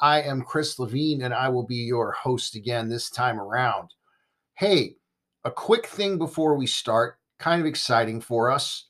I am Chris Levine, and I will be your host again this time around. Hey, a quick thing before we start, kind of exciting for us.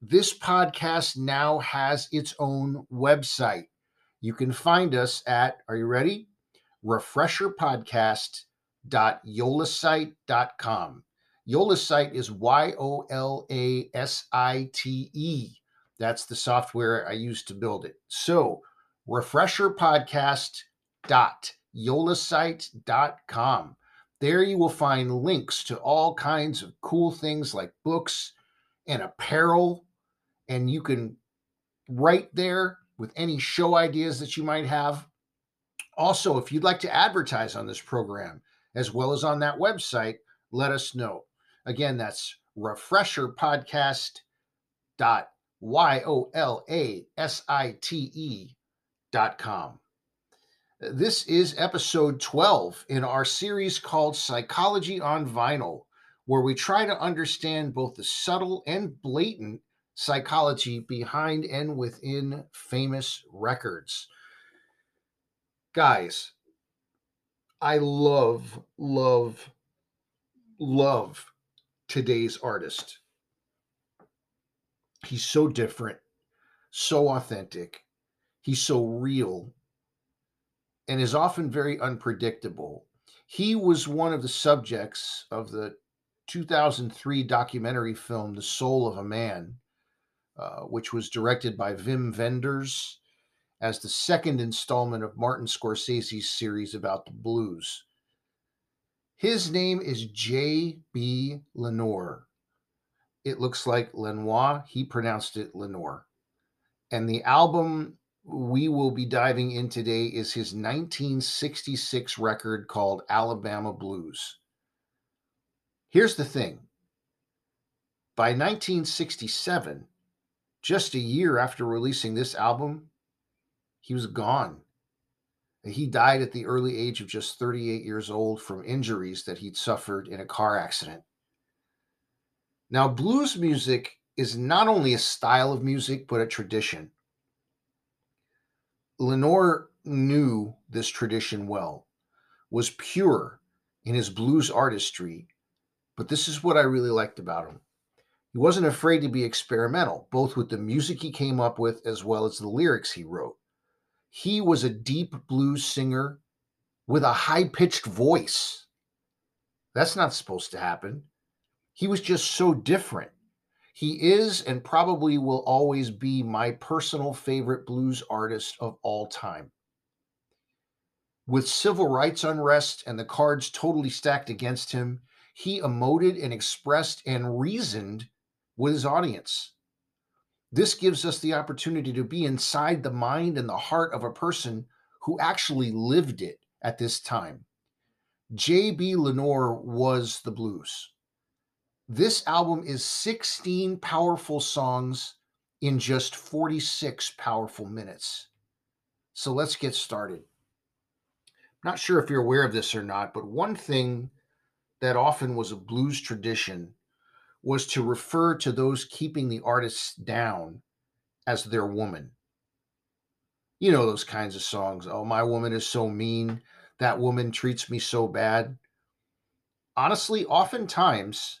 This podcast now has its own website. You can find us at, are you ready? refresherpodcast.yolasite.com. Yolasite is Y O L A S I T E. That's the software I used to build it. So, refresherpodcast.yolasite.com. There you will find links to all kinds of cool things like books and apparel. And you can write there with any show ideas that you might have. Also, if you'd like to advertise on this program as well as on that website, let us know. Again, that's refresherpodcast.yolasite.com. This is episode 12 in our series called Psychology on Vinyl, where we try to understand both the subtle and blatant psychology behind and within famous records. Guys, I love, love, love today's artist. He's so different, so authentic, he's so real, and is often very unpredictable. He was one of the subjects of the 2003 documentary film The Soul of a Man, uh, which was directed by Wim Wenders as the second installment of Martin Scorsese's series about the blues. His name is J.B. Lenoir. It looks like Lenoir. He pronounced it Lenoir. And the album we will be diving in today is his 1966 record called Alabama Blues. Here's the thing by 1967, just a year after releasing this album, he was gone. He died at the early age of just 38 years old from injuries that he'd suffered in a car accident. Now, blues music is not only a style of music, but a tradition. Lenoir knew this tradition well, was pure in his blues artistry, but this is what I really liked about him. He wasn't afraid to be experimental, both with the music he came up with as well as the lyrics he wrote. He was a deep blues singer with a high pitched voice. That's not supposed to happen. He was just so different. He is and probably will always be my personal favorite blues artist of all time. With civil rights unrest and the cards totally stacked against him, he emoted and expressed and reasoned with his audience. This gives us the opportunity to be inside the mind and the heart of a person who actually lived it at this time. J.B. Lenoir was the blues. This album is 16 powerful songs in just 46 powerful minutes. So let's get started. Not sure if you're aware of this or not, but one thing that often was a blues tradition was to refer to those keeping the artists down as their woman. You know those kinds of songs. Oh, my woman is so mean. That woman treats me so bad. Honestly, oftentimes,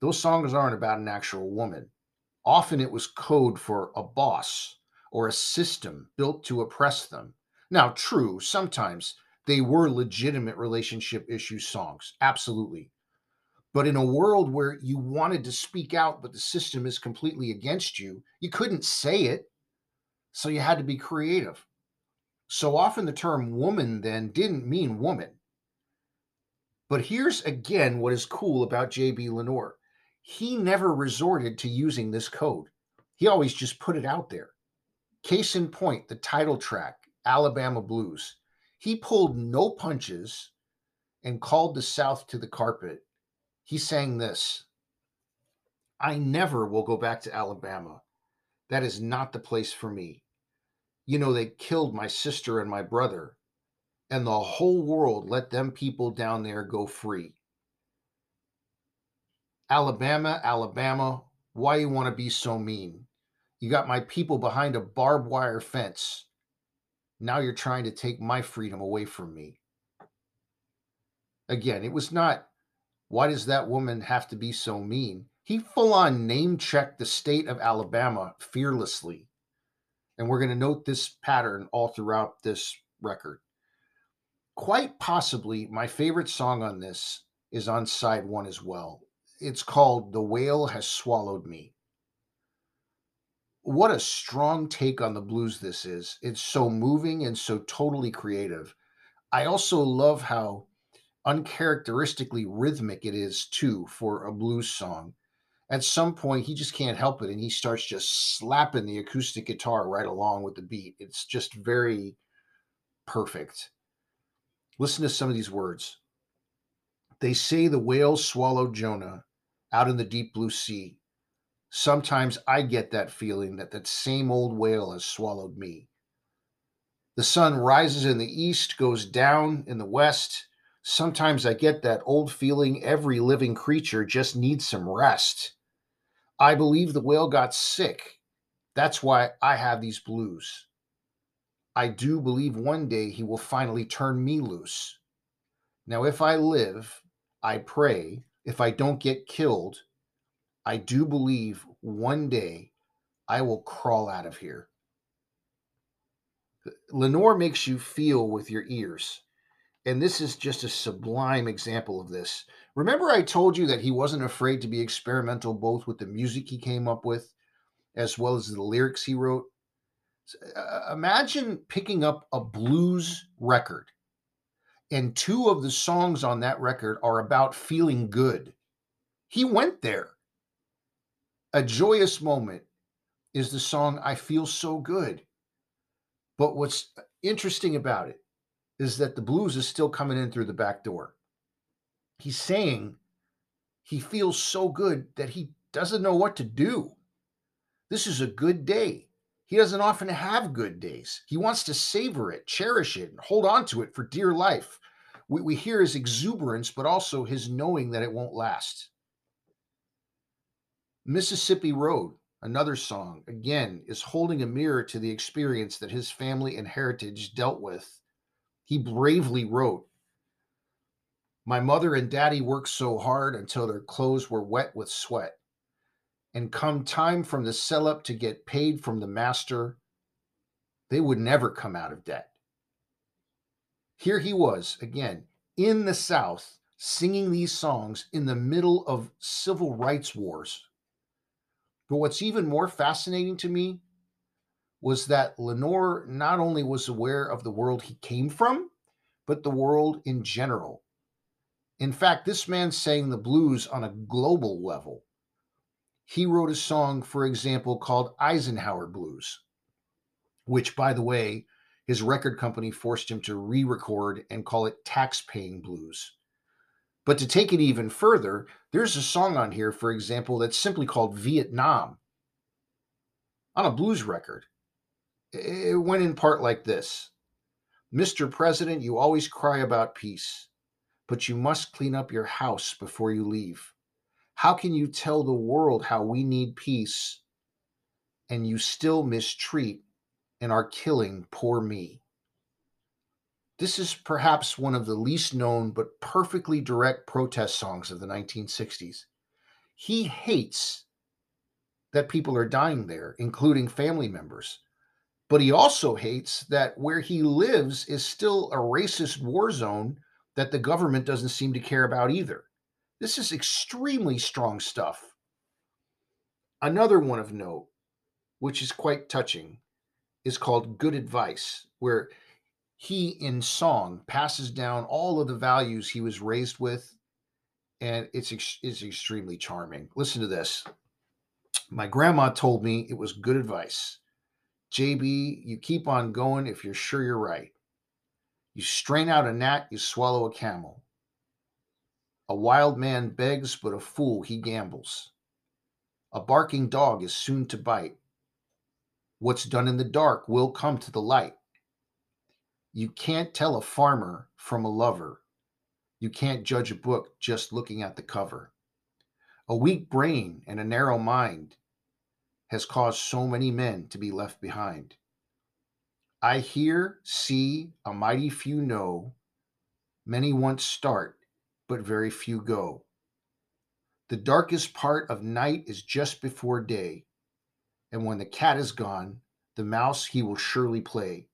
those songs aren't about an actual woman. Often it was code for a boss or a system built to oppress them. Now, true, sometimes they were legitimate relationship issue songs. Absolutely. But in a world where you wanted to speak out, but the system is completely against you, you couldn't say it. So you had to be creative. So often the term woman then didn't mean woman. But here's again what is cool about J.B. Lenoir. He never resorted to using this code. He always just put it out there. Case in point, the title track, Alabama Blues. He pulled no punches and called the South to the carpet. He sang this I never will go back to Alabama. That is not the place for me. You know, they killed my sister and my brother, and the whole world let them people down there go free. Alabama, Alabama, why you want to be so mean? You got my people behind a barbed wire fence. Now you're trying to take my freedom away from me. Again, it was not, why does that woman have to be so mean? He full on name checked the state of Alabama fearlessly. And we're going to note this pattern all throughout this record. Quite possibly, my favorite song on this is on side one as well. It's called The Whale Has Swallowed Me. What a strong take on the blues this is. It's so moving and so totally creative. I also love how uncharacteristically rhythmic it is, too, for a blues song at some point he just can't help it and he starts just slapping the acoustic guitar right along with the beat it's just very perfect listen to some of these words they say the whale swallowed jonah out in the deep blue sea sometimes i get that feeling that that same old whale has swallowed me the sun rises in the east goes down in the west sometimes i get that old feeling every living creature just needs some rest I believe the whale got sick. That's why I have these blues. I do believe one day he will finally turn me loose. Now, if I live, I pray. If I don't get killed, I do believe one day I will crawl out of here. Lenoir makes you feel with your ears. And this is just a sublime example of this. Remember, I told you that he wasn't afraid to be experimental both with the music he came up with as well as the lyrics he wrote? Uh, imagine picking up a blues record, and two of the songs on that record are about feeling good. He went there. A joyous moment is the song I Feel So Good. But what's interesting about it is that the blues is still coming in through the back door. He's saying he feels so good that he doesn't know what to do. This is a good day. He doesn't often have good days. He wants to savor it, cherish it, and hold on to it for dear life. We, we hear his exuberance, but also his knowing that it won't last. Mississippi Road, another song, again, is holding a mirror to the experience that his family and heritage dealt with he bravely wrote My mother and daddy worked so hard until their clothes were wet with sweat. And come time from the sell up to get paid from the master, they would never come out of debt. Here he was again in the South singing these songs in the middle of civil rights wars. But what's even more fascinating to me was that Lenoir not only was aware of the world he came from, but the world in general. In fact, this man sang the blues on a global level. He wrote a song, for example, called Eisenhower Blues, which, by the way, his record company forced him to re record and call it Tax-Paying Blues. But to take it even further, there's a song on here, for example, that's simply called Vietnam on a blues record. It went in part like this Mr. President, you always cry about peace, but you must clean up your house before you leave. How can you tell the world how we need peace and you still mistreat and are killing poor me? This is perhaps one of the least known but perfectly direct protest songs of the 1960s. He hates that people are dying there, including family members. But he also hates that where he lives is still a racist war zone that the government doesn't seem to care about either. This is extremely strong stuff. Another one of note, which is quite touching, is called Good Advice, where he, in song, passes down all of the values he was raised with, and it's, it's extremely charming. Listen to this. My grandma told me it was good advice. JB, you keep on going if you're sure you're right. You strain out a gnat, you swallow a camel. A wild man begs, but a fool he gambles. A barking dog is soon to bite. What's done in the dark will come to the light. You can't tell a farmer from a lover. You can't judge a book just looking at the cover. A weak brain and a narrow mind has caused so many men to be left behind. I hear, see, a mighty few know. Many once start, but very few go. The darkest part of night is just before day, and when the cat is gone, the mouse he will surely play.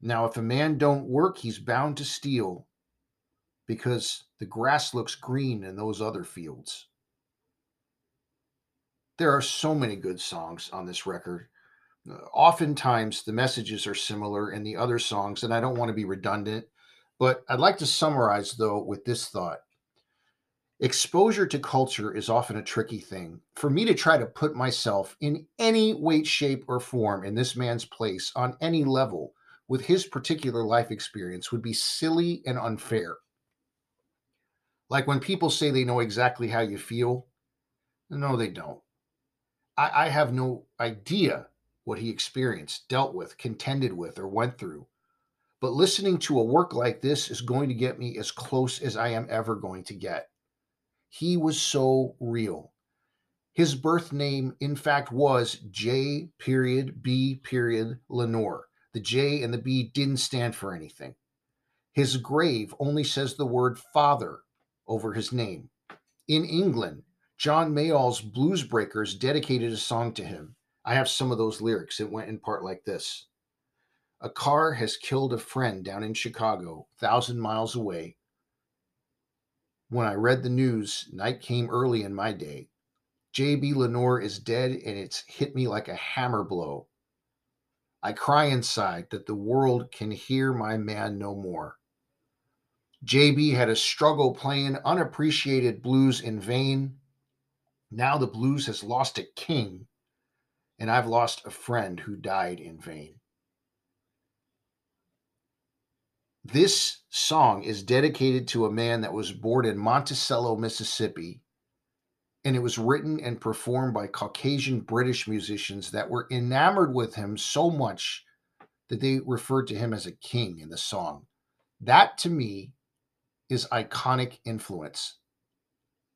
Now, if a man don't work, he's bound to steal, because the grass looks green in those other fields. There are so many good songs on this record. Uh, oftentimes, the messages are similar in the other songs, and I don't want to be redundant. But I'd like to summarize, though, with this thought Exposure to culture is often a tricky thing. For me to try to put myself in any weight, shape, or form in this man's place on any level with his particular life experience would be silly and unfair. Like when people say they know exactly how you feel, no, they don't. I, I have no idea what he experienced, dealt with, contended with, or went through. But listening to a work like this is going to get me as close as I am ever going to get. He was so real. His birth name, in fact, was J. Period B. Period Lenoir. The J and the B didn't stand for anything. His grave only says the word father over his name. In England, John Mayall's Blues Breakers dedicated a song to him. I have some of those lyrics. It went in part like this A car has killed a friend down in Chicago, thousand miles away. When I read the news, night came early in my day. J.B. Lenoir is dead, and it's hit me like a hammer blow. I cry inside that the world can hear my man no more. JB had a struggle playing unappreciated blues in vain. Now the blues has lost a king, and I've lost a friend who died in vain. This song is dedicated to a man that was born in Monticello, Mississippi, and it was written and performed by Caucasian British musicians that were enamored with him so much that they referred to him as a king in the song. That to me is iconic influence.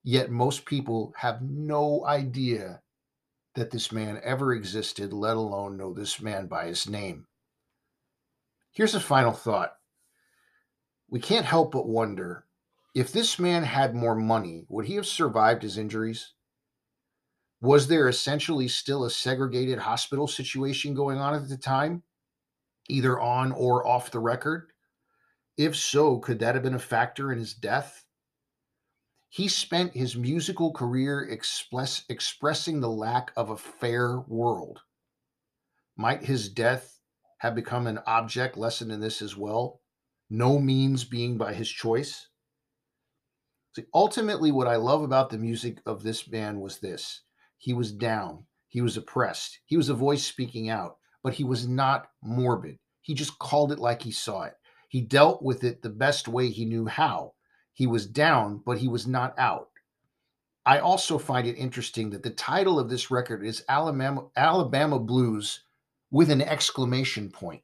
Yet most people have no idea that this man ever existed, let alone know this man by his name. Here's a final thought we can't help but wonder if this man had more money, would he have survived his injuries? Was there essentially still a segregated hospital situation going on at the time, either on or off the record? If so, could that have been a factor in his death? He spent his musical career express, expressing the lack of a fair world. Might his death have become an object lesson in this as well? No means being by his choice. See, ultimately, what I love about the music of this band was this he was down, he was oppressed, he was a voice speaking out, but he was not morbid. He just called it like he saw it. He dealt with it the best way he knew how. He was down, but he was not out. I also find it interesting that the title of this record is Alabama, Alabama Blues with an exclamation point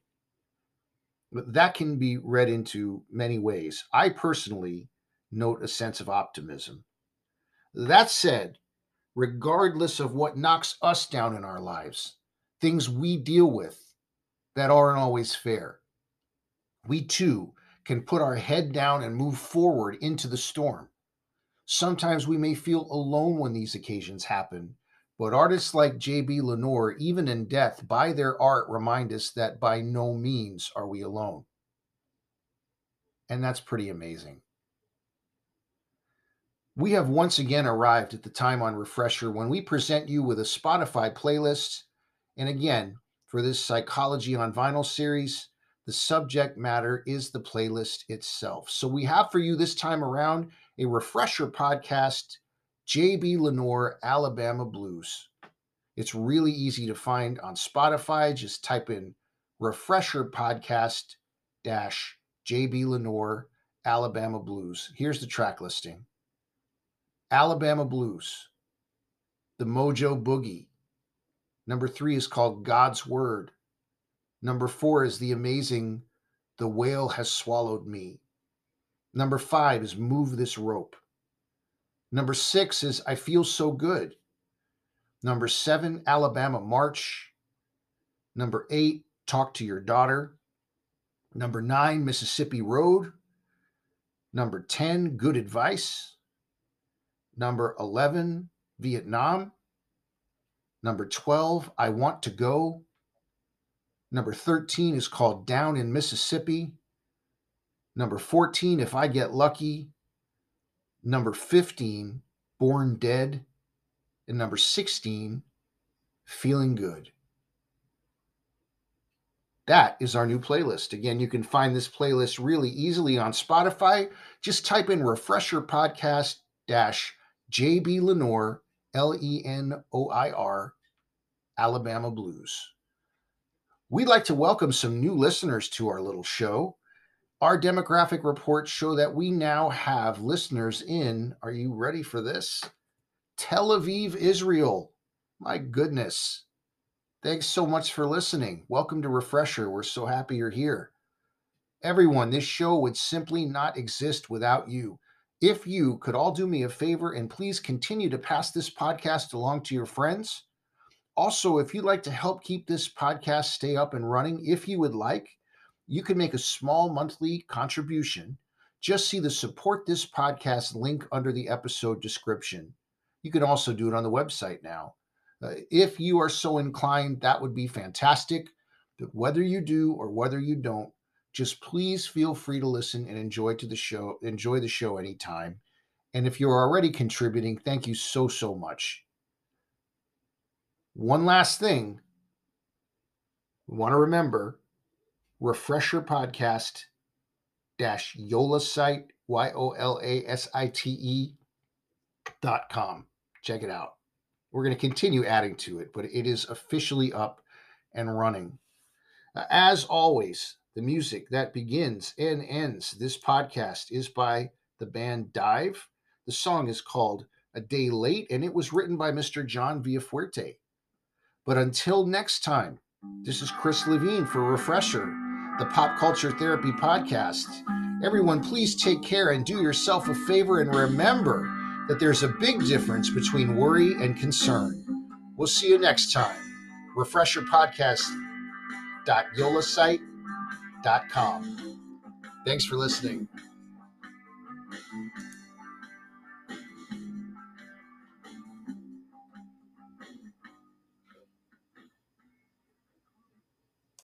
that can be read into many ways. I personally note a sense of optimism. That said, regardless of what knocks us down in our lives, things we deal with that aren't always fair, we too can put our head down and move forward into the storm. Sometimes we may feel alone when these occasions happen, but artists like J.B. Lenoir, even in death, by their art, remind us that by no means are we alone. And that's pretty amazing. We have once again arrived at the time on Refresher when we present you with a Spotify playlist. And again, for this Psychology on Vinyl series, the subject matter is the playlist itself. So we have for you this time around a Refresher podcast JB Lenoir Alabama Blues. It's really easy to find on Spotify. Just type in refresher podcast dash J.B. Lenoir, Alabama Blues. Here's the track listing Alabama Blues, The Mojo Boogie. Number three is called God's Word. Number four is the amazing The Whale Has Swallowed Me. Number five is Move This Rope. Number six is I Feel So Good. Number seven, Alabama March. Number eight, Talk to Your Daughter. Number nine, Mississippi Road. Number 10, Good Advice. Number 11, Vietnam. Number 12, I Want to Go. Number 13 is called Down in Mississippi. Number 14, If I Get Lucky. Number 15, Born Dead. And number 16, Feeling Good. That is our new playlist. Again, you can find this playlist really easily on Spotify. Just type in Refresher Podcast dash JB Lenoir, L E N O I R, Alabama Blues. We'd like to welcome some new listeners to our little show. Our demographic reports show that we now have listeners in, are you ready for this? Tel Aviv, Israel. My goodness. Thanks so much for listening. Welcome to Refresher. We're so happy you're here. Everyone, this show would simply not exist without you. If you could all do me a favor and please continue to pass this podcast along to your friends. Also, if you'd like to help keep this podcast stay up and running, if you would like, you can make a small monthly contribution. Just see the support this podcast link under the episode description. You can also do it on the website now. Uh, if you are so inclined, that would be fantastic. But whether you do or whether you don't, just please feel free to listen and enjoy to the show. Enjoy the show anytime. And if you're already contributing, thank you so so much. One last thing, we want to remember refresher podcast dash yola site y o l a s i t e dot com check it out we're going to continue adding to it, but it is officially up and running. Uh, as always, the music that begins and ends this podcast is by the band Dive. The song is called A Day Late, and it was written by Mr. John Villafuerte. But until next time, this is Chris Levine for Refresher, the Pop Culture Therapy Podcast. Everyone, please take care and do yourself a favor and remember that there's a big difference between worry and concern. We'll see you next time. Refresher Podcast.yolasite.com. Thanks for listening.